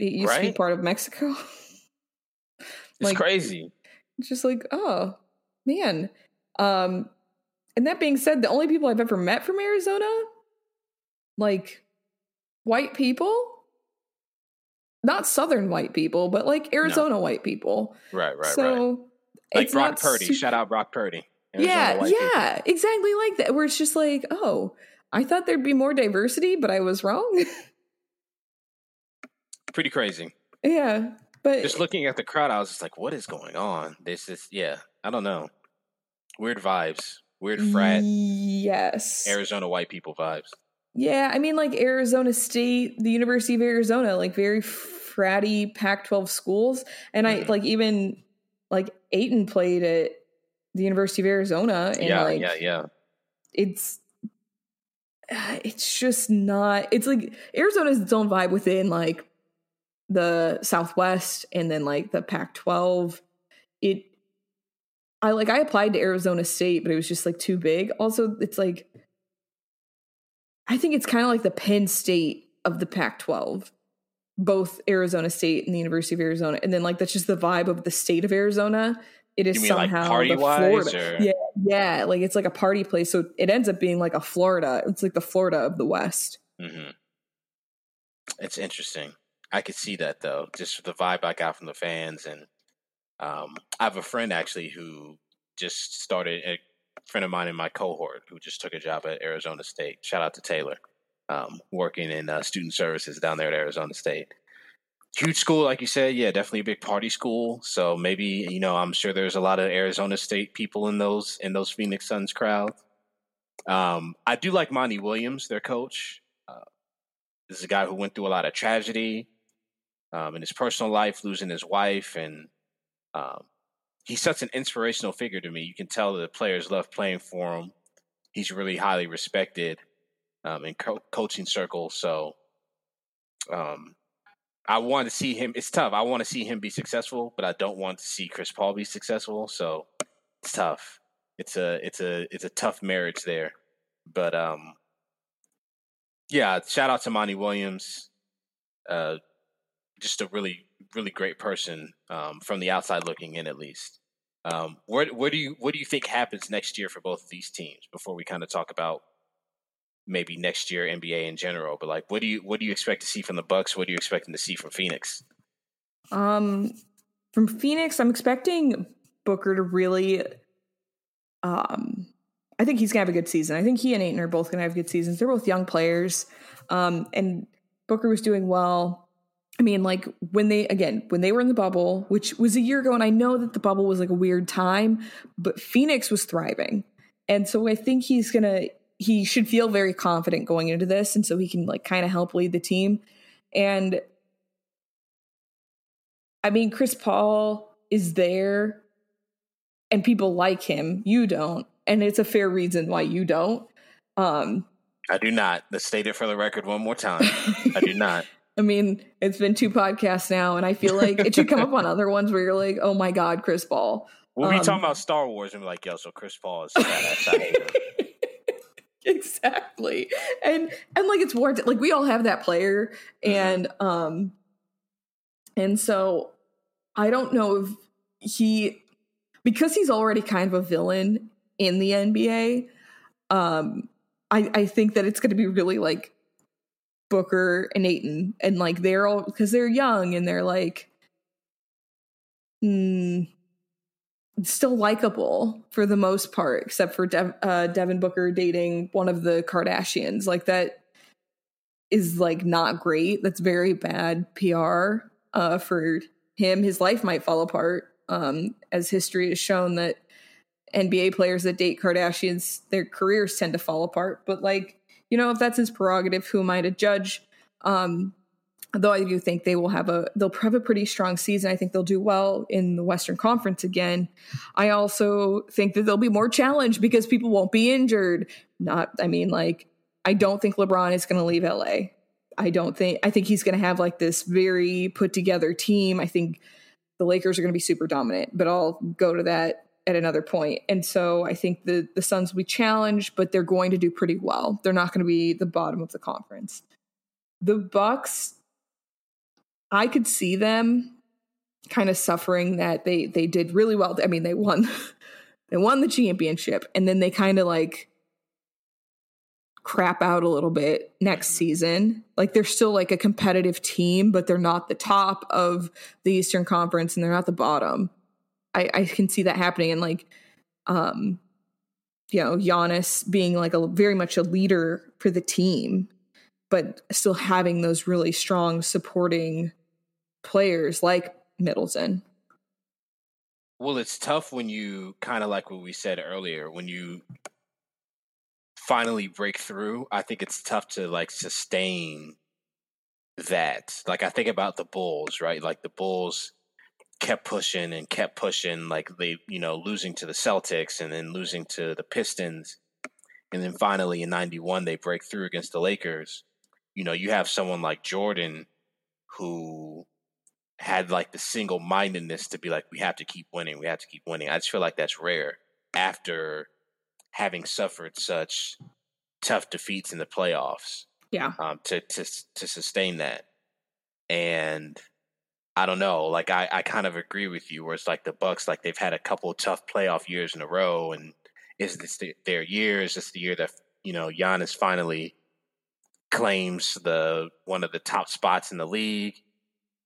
it used right? to be part of Mexico. *laughs* it's crazy. Just like, oh man. Um, and that being said, the only people I've ever met from Arizona, like white people, not southern white people, but like Arizona no. white people. Right, right, so right. Like Brock Purdy. Super- Shout out Brock Purdy. Arizona yeah, yeah, people. exactly like that. Where it's just like, oh, I thought there'd be more diversity, but I was wrong. *laughs* Pretty crazy. Yeah, but just looking at the crowd, I was just like, what is going on? This is yeah, I don't know. Weird vibes. Weird frat. Yes. Arizona white people vibes. Yeah, I mean, like Arizona State, the University of Arizona, like very fratty Pac-12 schools, and I mm-hmm. like even like Ayton played at the University of Arizona, and yeah, like yeah, yeah, it's *sighs* it's just not. It's like Arizona has its own vibe within like the Southwest, and then like the Pac-12. It, I like I applied to Arizona State, but it was just like too big. Also, it's like I think it's kind of like the Penn State of the Pac 12, both Arizona State and the University of Arizona. And then, like, that's just the vibe of the state of Arizona. It is somehow like the Florida. Or? Yeah, yeah. Like, it's like a party place. So it ends up being like a Florida. It's like the Florida of the West. Mm-hmm. It's interesting. I could see that, though, just the vibe I got from the fans. And um, I have a friend actually who just started a friend of mine in my cohort who just took a job at Arizona State. Shout out to Taylor, um, working in uh, student services down there at Arizona State. Huge school, like you said, yeah, definitely a big party school. So maybe you know, I'm sure there's a lot of Arizona State people in those in those Phoenix Suns crowd. Um, I do like Monty Williams, their coach. Uh, this is a guy who went through a lot of tragedy um, in his personal life, losing his wife, and um, he's such an inspirational figure to me. You can tell that the players love playing for him. He's really highly respected um, in co- coaching circles. So um, I want to see him. It's tough. I want to see him be successful, but I don't want to see Chris Paul be successful. So it's tough. It's a it's a it's a tough marriage there. But um, yeah, shout out to Monty Williams. Uh, just a really really great person um, from the outside looking in, at least. Um, where where do you what do you think happens next year for both of these teams? Before we kind of talk about maybe next year NBA in general, but like, what do you what do you expect to see from the Bucks? What are you expecting to see from Phoenix? Um, from Phoenix, I'm expecting Booker to really. Um, I think he's gonna have a good season. I think he and Ayton are both gonna have good seasons. They're both young players, um, and Booker was doing well I mean, like when they, again, when they were in the bubble, which was a year ago, and I know that the bubble was like a weird time, but Phoenix was thriving. And so I think he's to, he should feel very confident going into this. And so he can like kind of help lead the team. And I mean, Chris Paul is there and people like him. You don't. And it's a fair reason why you don't. Um, I do not. Let's state it for the record one more time. I do not. *laughs* I mean, it's been two podcasts now, and I feel like it should come up on other ones where you're like, "Oh my god, Chris Paul." We'll um, be talking about Star Wars and be like, "Yo, so Chris Paul is badass." *laughs* *laughs* exactly, and and like it's warranted. Like we all have that player, mm-hmm. and um, and so I don't know if he because he's already kind of a villain in the NBA. Um, I I think that it's going to be really like Booker and Ayton and like they're all because they're young and they're like, mm, still likable for the most part, except for Dev, uh, Devin Booker dating one of the Kardashians. Like that is like not great. That's very bad PR uh, for him. His life might fall apart, um, as history has shown that NBA players that date Kardashians, their careers tend to fall apart. But like, you know, if that's his prerogative, who am I to judge? Um, though I do think they will have a they'll have a pretty strong season. I think they'll do well in the Western Conference again. I also think that they'll be more challenged because people won't be injured. Not I mean like I don't think LeBron is going to leave LA. I don't think I think he's going to have like this very put together team. I think the Lakers are going to be super dominant, but I'll go to that at another point. And so I think the the Suns will be challenged, but they're going to do pretty well. They're not going to be the bottom of the conference. The Bucks, I could see them kind of suffering that they they did really well. I mean, they won *laughs* they won the championship and then they kind of like crap out a little bit next season. Like they're still like a competitive team, but they're not the top of the Eastern Conference and they're not the bottom. I, I can see that happening and like um you know, Giannis being like a very much a leader for the team, but still having those really strong supporting players like Middleton. Well, it's tough when you kind of like what we said earlier, when you finally break through, I think it's tough to like sustain that. Like I think about the Bulls, right? Like the Bulls kept pushing and kept pushing, like they, you know, losing to the Celtics and then losing to the Pistons. And then finally in 91, they break through against the Lakers. You know, you have someone like Jordan who had like the single mindedness to be like, we have to keep winning. We have to keep winning. I just feel like that's rare after having suffered such tough defeats in the playoffs. Yeah. Um, to to to sustain that, and I don't know. Like I I kind of agree with you. Where it's like the Bucks, like they've had a couple tough playoff years in a row, and is this the, their year? Is this the year that you know Giannis finally claims the one of the top spots in the league,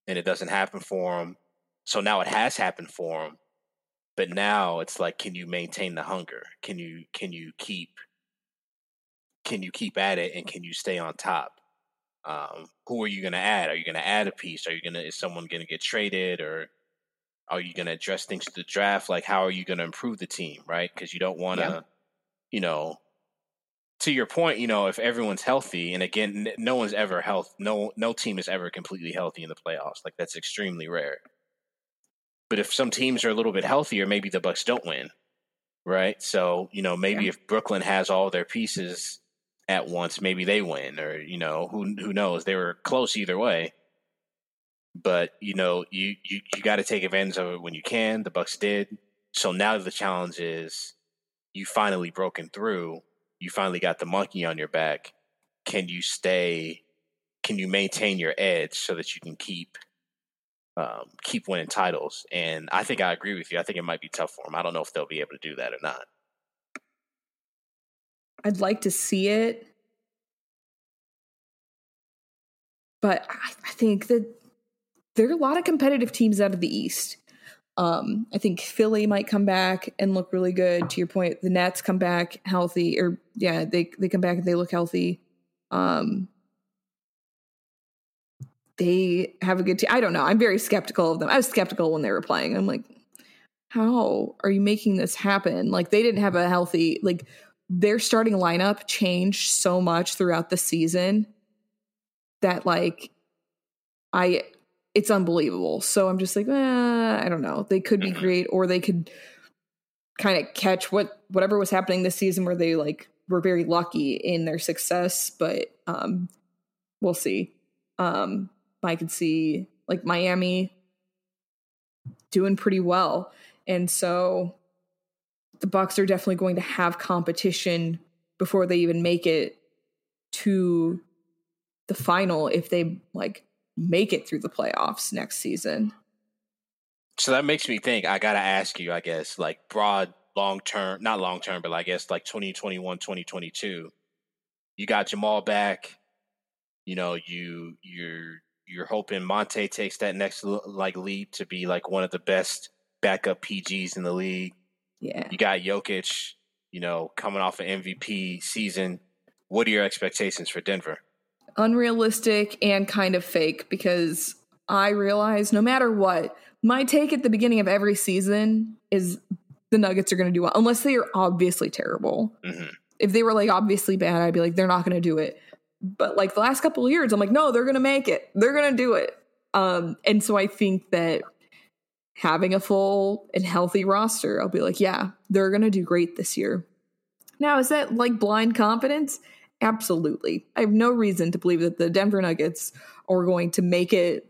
and it doesn't happen for him. So now it has happened for him, but now it's like can you maintain the hunger? Can you can you keep can you keep at it and can you stay on top? Um, who are you going to add? Are you going to add a piece? Are you going to is someone going to get traded or are you going to address things to the draft? Like how are you going to improve the team right? Because you don't want to yeah. you know to your point you know if everyone's healthy and again no one's ever health no no team is ever completely healthy in the playoffs like that's extremely rare but if some teams are a little bit healthier, maybe the Bucks don't win, right? So you know, maybe yeah. if Brooklyn has all their pieces at once, maybe they win, or you know, who who knows? They were close either way. But you know, you you, you got to take advantage of it when you can. The Bucks did. So now the challenge is you finally broken through. You finally got the monkey on your back. Can you stay? Can you maintain your edge so that you can keep um, keep winning titles. And I think I agree with you. I think it might be tough for them. I don't know if they'll be able to do that or not. I'd like to see it. But I, I think that there are a lot of competitive teams out of the East. Um, I think Philly might come back and look really good. To your point, the Nets come back healthy, or yeah, they they come back and they look healthy. Um, they have a good team. I don't know. I'm very skeptical of them. I was skeptical when they were playing. I'm like, how are you making this happen? Like they didn't have a healthy like their starting lineup changed so much throughout the season that like I it's unbelievable. So I'm just like, eh, I don't know. They could be mm-hmm. great or they could kind of catch what whatever was happening this season where they like were very lucky in their success, but um we'll see. Um I could see like Miami doing pretty well. And so the Bucks are definitely going to have competition before they even make it to the final if they like make it through the playoffs next season. So that makes me think. I gotta ask you. I guess like broad, long term, not long term, but I guess like 2021, 2022. You got Jamal back. You know, you you're you're hoping Monte takes that next like leap to be like one of the best backup PGs in the league. Yeah. You got Jokic, you know, coming off an MVP season. What are your expectations for Denver? Unrealistic and kind of fake because I realize no matter what, my take at the beginning of every season is the Nuggets are going to do well, unless they are obviously terrible. Mm-hmm. If they were like obviously bad, I'd be like, they're not going to do it. But like the last couple of years, I'm like, no, they're going to make it. They're going to do it. Um, and so I think that having a full and healthy roster, I'll be like, yeah, they're going to do great this year. Now, is that like blind confidence? Absolutely. I have no reason to believe that the Denver Nuggets are going to make it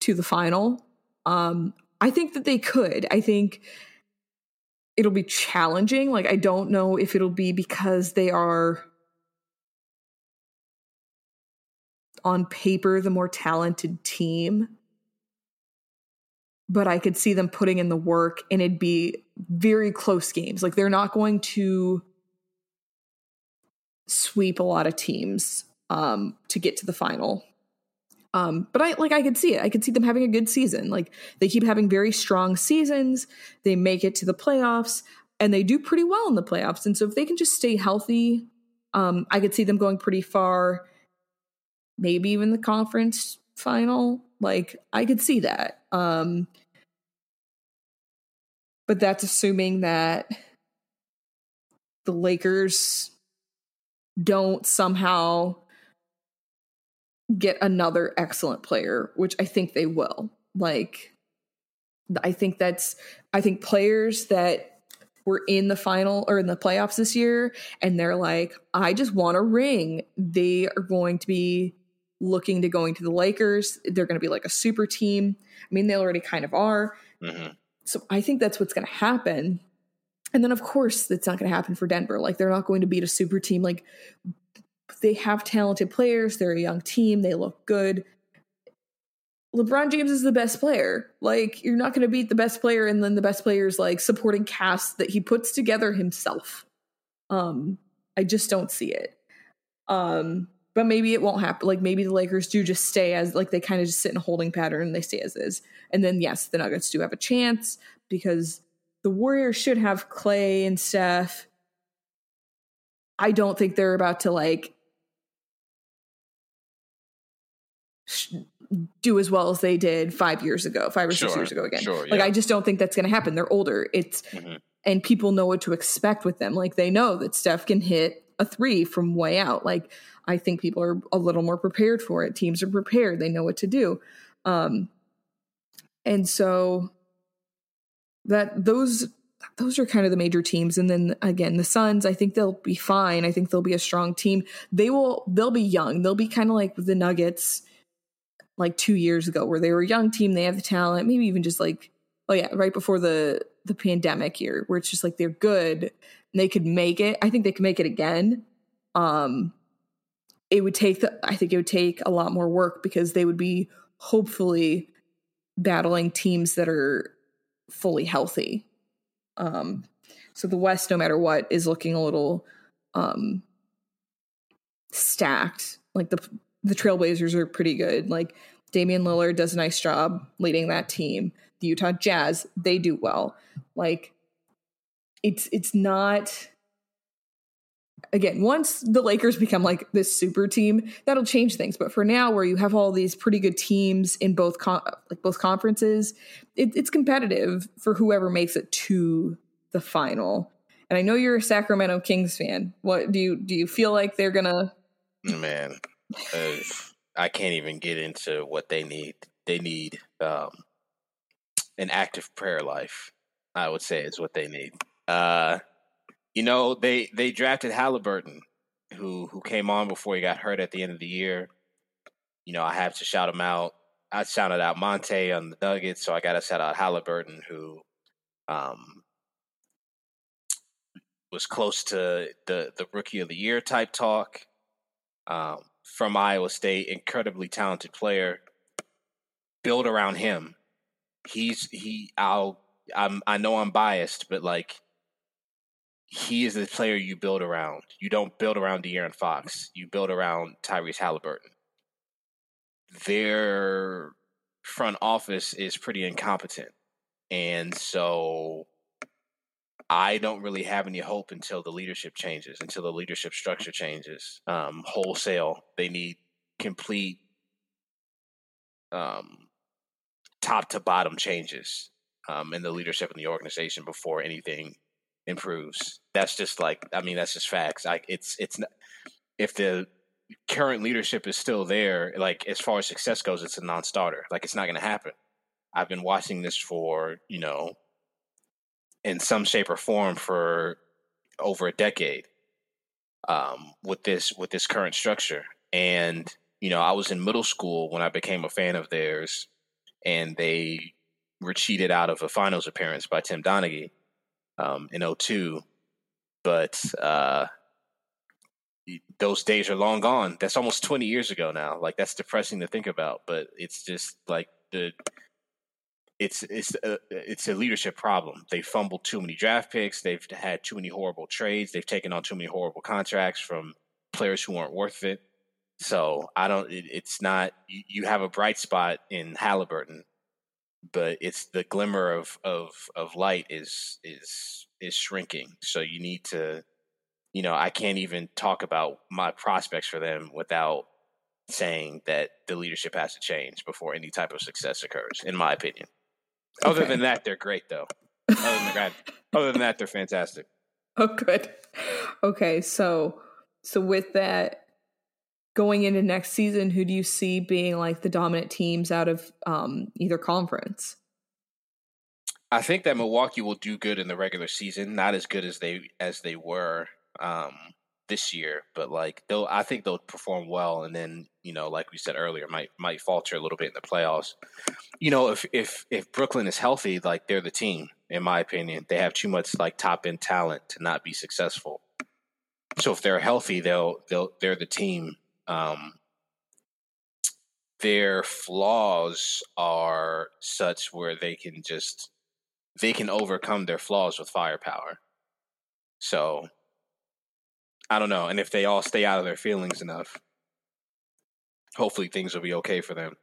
to the final. Um, I think that they could. I think it'll be challenging. Like, I don't know if it'll be because they are on paper the more talented team but I could see them putting in the work and it'd be very close games. Like they're not going to sweep a lot of teams um, to get to the final. Um, but I like I could see it. I could see them having a good season. Like they keep having very strong seasons. They make it to the playoffs and they do pretty well in the playoffs. And so if they can just stay healthy, um, I could see them going pretty far. Maybe even the conference final. Like I could see that. Um, but that's assuming that the Lakers don't somehow get another excellent player, which I think they will. Like, I think that's, I think players that were in the final or in the playoffs this year and they're like, I just want a ring, they are going to be looking to going to the Lakers. They're going to be like a super team. I mean, they already kind of are. Mm-hmm. So I think that's what's going to happen. And then, of course, that's not going to happen for Denver. Like, they're not going to beat a super team. Like, they have talented players. They're a young team. They look good. LeBron James is the best player. Like, you're not going to beat the best player, and then the best player's like supporting cast that he puts together himself. Um, I just don't see it. Um, but maybe it won't happen. Like maybe the Lakers do just stay as like they kind of just sit in a holding pattern and they stay as is. And then yes, the Nuggets do have a chance because the Warriors should have Clay and Steph. I don't think they're about to like sh- do as well as they did five years ago, five or sure, six years ago again. Sure, like yeah. I just don't think that's going to happen. They're older. It's mm-hmm. and people know what to expect with them. Like they know that Steph can hit a three from way out. Like I think people are a little more prepared for it. Teams are prepared. They know what to do. Um, and so that those those are kind of the major teams. And then again the suns i think they'll be fine. I think they'll be a strong team. They will they'll be young. They'll be kind of like the nuggets like two years ago where they were a young team. They have the talent maybe even just like oh yeah right before the the pandemic year where it's just like they're good and they could make it. I think they could make it again. Um it would take the, I think it would take a lot more work because they would be hopefully battling teams that are fully healthy. Um, so the West, no matter what, is looking a little um, stacked. Like the the Trailblazers are pretty good. Like Damian Lillard does a nice job leading that team. The Utah Jazz, they do well. Like it's it's not again, once the Lakers become like this super team, that'll change things. But for now, where you have all these pretty good teams in both con- like both conferences, it, it's competitive for whoever makes it to the final. And I know you're a Sacramento Kings fan. What do you do? You feel like they're gonna? Man, uh, I can't even get into what they need. They need um, an active prayer life. I would say is what they need. Uh, you know, they they drafted Halliburton, who who came on before he got hurt at the end of the year. You know, I have to shout him out. I shouted out Monte on the Nuggets, so I got to shout out Halliburton, who um, was close to the the rookie of the year type talk. Um, from Iowa State, incredibly talented player. Build around him. he's he I'll I'm I know I'm biased, but like he is the player you build around. You don't build around De'Aaron Fox. You build around Tyrese Halliburton. Their front office is pretty incompetent. And so I don't really have any hope until the leadership changes, until the leadership structure changes. Um, wholesale, they need complete um, top to bottom changes um, in the leadership in the organization before anything improves. That's just like I mean that's just facts. Like it's it's not, if the current leadership is still there, like as far as success goes, it's a non-starter. Like it's not going to happen. I've been watching this for you know in some shape or form for over a decade um, with this with this current structure. And you know, I was in middle school when I became a fan of theirs, and they were cheated out of a finals appearance by Tim Donaghy um, in 02. But uh, those days are long gone. That's almost 20 years ago now. Like that's depressing to think about, but it's just like the it's it's a, it's a leadership problem. They fumbled too many draft picks. They've had too many horrible trades. They've taken on too many horrible contracts from players who aren't worth it. So I don't. It, it's not. You, you have a bright spot in Halliburton, but it's the glimmer of of of light is is is shrinking. So you need to. You know, I can't even talk about my prospects for them without saying that the leadership has to change before any type of success occurs, in my opinion. Okay. Other than that, they're great though. Other than that, other than that, they're fantastic. *laughs* Oh, good. Okay, so so with that going into next season, who do you see being like the dominant teams out of um, either conference? I think that Milwaukee will do good in the regular season, not as good as they as they were um, this year, but like they'll I think they'll perform well and then, you know, like we said earlier, might might falter a little bit in the playoffs. You know, if if if Brooklyn is healthy, like they're the team, in my opinion. They have too much like top end talent to not be successful. So if they're healthy, they'll they'll they're the team. Um, their flaws are such where they can just they can overcome their flaws with firepower. So I don't know. And if they all stay out of their feelings enough, hopefully things will be okay for them.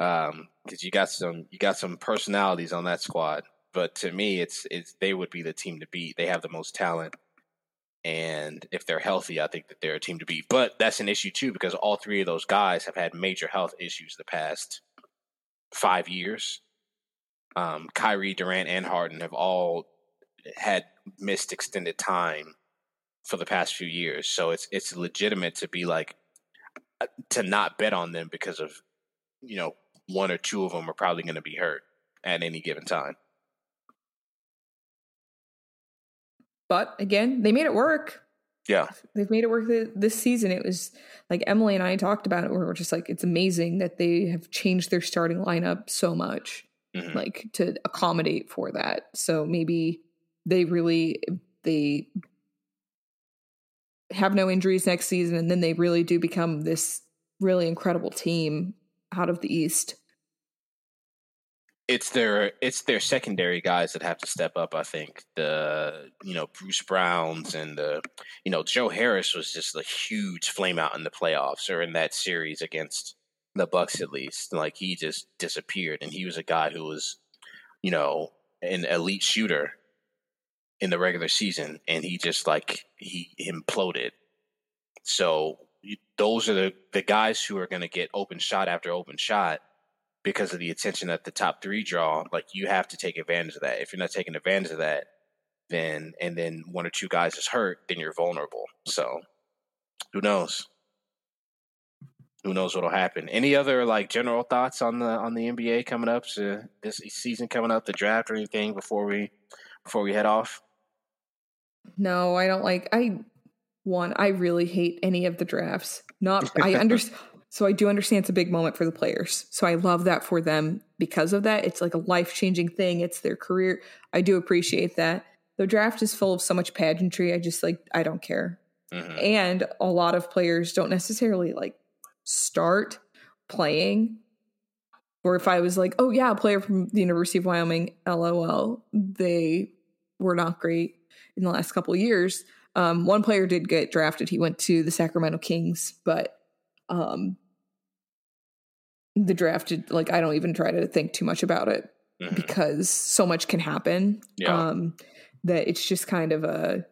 Um, because you got some you got some personalities on that squad. But to me, it's it's they would be the team to beat. They have the most talent, and if they're healthy, I think that they're a team to beat. But that's an issue too because all three of those guys have had major health issues the past five years. Um, Kyrie, Durant, and Harden have all had missed extended time for the past few years. So it's it's legitimate to be like uh, to not bet on them because of you know one or two of them are probably going to be hurt at any given time. But again, they made it work. Yeah. They've made it work this season. It was like Emily and I talked about it we're just like, it's amazing that they have changed their starting lineup so much, mm-hmm. like to accommodate for that. So maybe they really, they have no injuries next season, and then they really do become this really incredible team out of the East. It's their it's their secondary guys that have to step up. I think the you know Bruce Browns and the you know Joe Harris was just a huge flame out in the playoffs or in that series against the Bucks at least. Like he just disappeared, and he was a guy who was you know an elite shooter in the regular season, and he just like he imploded. So those are the the guys who are going to get open shot after open shot because of the attention that the top three draw. Like you have to take advantage of that. If you're not taking advantage of that, then and then one or two guys is hurt, then you're vulnerable. So who knows? Who knows what'll happen? Any other like general thoughts on the on the NBA coming up to this season coming up, the draft or anything before we before we head off? No, I don't like I one, I really hate any of the drafts. Not I *laughs* understand so I do understand it's a big moment for the players. So I love that for them because of that. It's like a life-changing thing. It's their career. I do appreciate that. The draft is full of so much pageantry. I just like I don't care. Mm-hmm. And a lot of players don't necessarily like start playing or if I was like, oh yeah, a player from the University of Wyoming, lol, they were not great in the last couple of years. Um, one player did get drafted. He went to the Sacramento Kings, but um, the drafted like I don't even try to think too much about it mm-hmm. because so much can happen. Yeah. Um, that it's just kind of a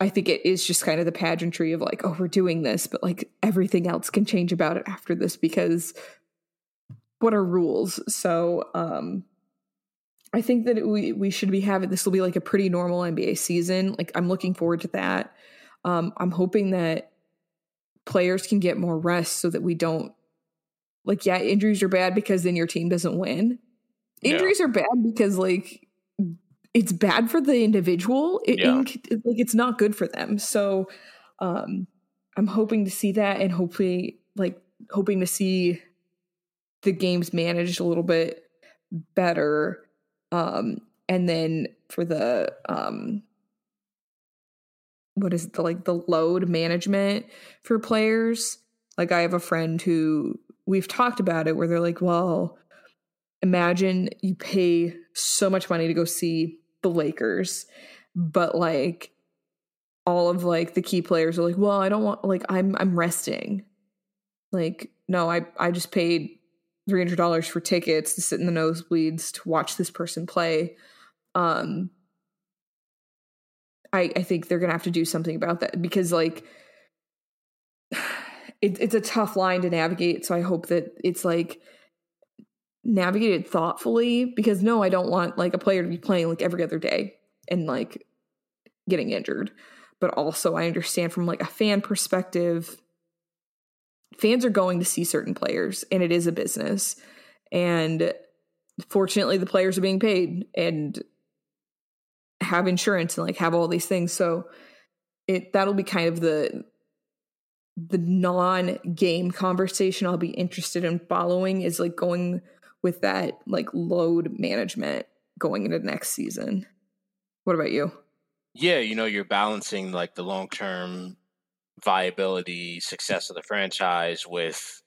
I think it is just kind of the pageantry of like, oh, we're doing this, but like everything else can change about it after this because what are rules? So um I think that we we should be having this will be like a pretty normal NBA season. Like I'm looking forward to that. Um I'm hoping that players can get more rest so that we don't like yeah, injuries are bad because then your team doesn't win. Injuries yeah. are bad because like it's bad for the individual. It, yeah. in, like it's not good for them. So um I'm hoping to see that and hopefully like hoping to see the games managed a little bit better. Um and then for the um what is it, the like the load management for players. Like I have a friend who we've talked about it where they're like, well, imagine you pay so much money to go see the Lakers, but like all of like the key players are like, well, I don't want like I'm I'm resting. Like, no, I I just paid three hundred dollars for tickets to sit in the nosebleeds to watch this person play. Um I I think they're gonna have to do something about that because like it, it's a tough line to navigate. So I hope that it's like navigated thoughtfully because no, I don't want like a player to be playing like every other day and like getting injured. But also I understand from like a fan perspective, fans are going to see certain players and it is a business. And fortunately the players are being paid and have insurance and like have all these things. So it that'll be kind of the the non-game conversation I'll be interested in following is like going with that like load management going into next season. What about you? Yeah, you know, you're balancing like the long-term viability, success of the franchise with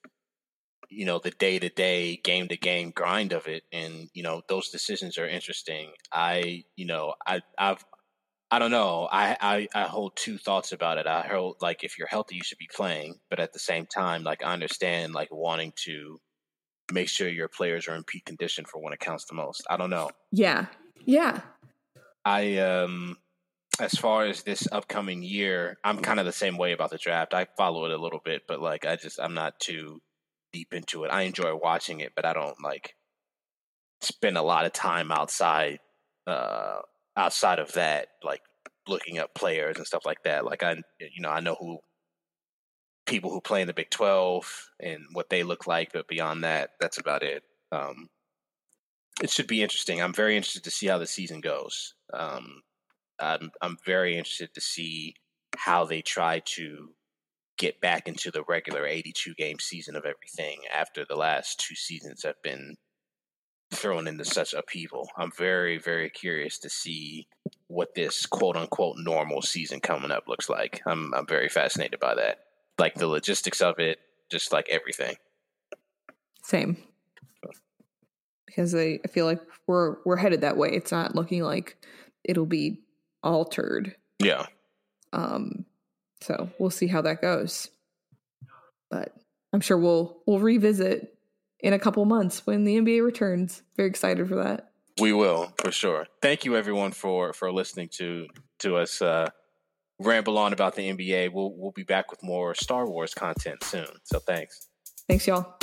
you know the day-to-day game-to-game grind of it and you know those decisions are interesting i you know i i've I don't know. I, I, I hold two thoughts about it. I hold like if you're healthy, you should be playing, but at the same time, like I understand like wanting to make sure your players are in peak condition for when it counts the most. I don't know. Yeah, yeah. I um, as far as this upcoming year, I'm kind of the same way about the draft. I follow it a little bit, but like I just I'm not too deep into it. I enjoy watching it, but I don't like spend a lot of time outside uh outside of that, like looking up players and stuff like that. Like I, you know, I know who people who play in the Big Twelve and what they look like, but beyond that, that's about it. Um, it should be interesting. I'm very interested to see how the season goes. Um, I'm I'm very interested to see how they try to get back into the regular 82 game season of everything after the last two seasons have been thrown into such upheaval. I'm very, very curious to see what this quote unquote normal season coming up looks like. I'm I'm very fascinated by that. Like the logistics of it, just like everything. Same. Because I, I feel like we're we're headed that way. It's not looking like it'll be altered. Yeah. Um so we'll see how that goes. But I'm sure we'll we'll revisit in a couple months when the NBA returns. Very excited for that. We will for sure. Thank you everyone for for listening to to us uh, ramble on about the NBA. We'll we'll be back with more Star Wars content soon. So thanks. Thanks y'all.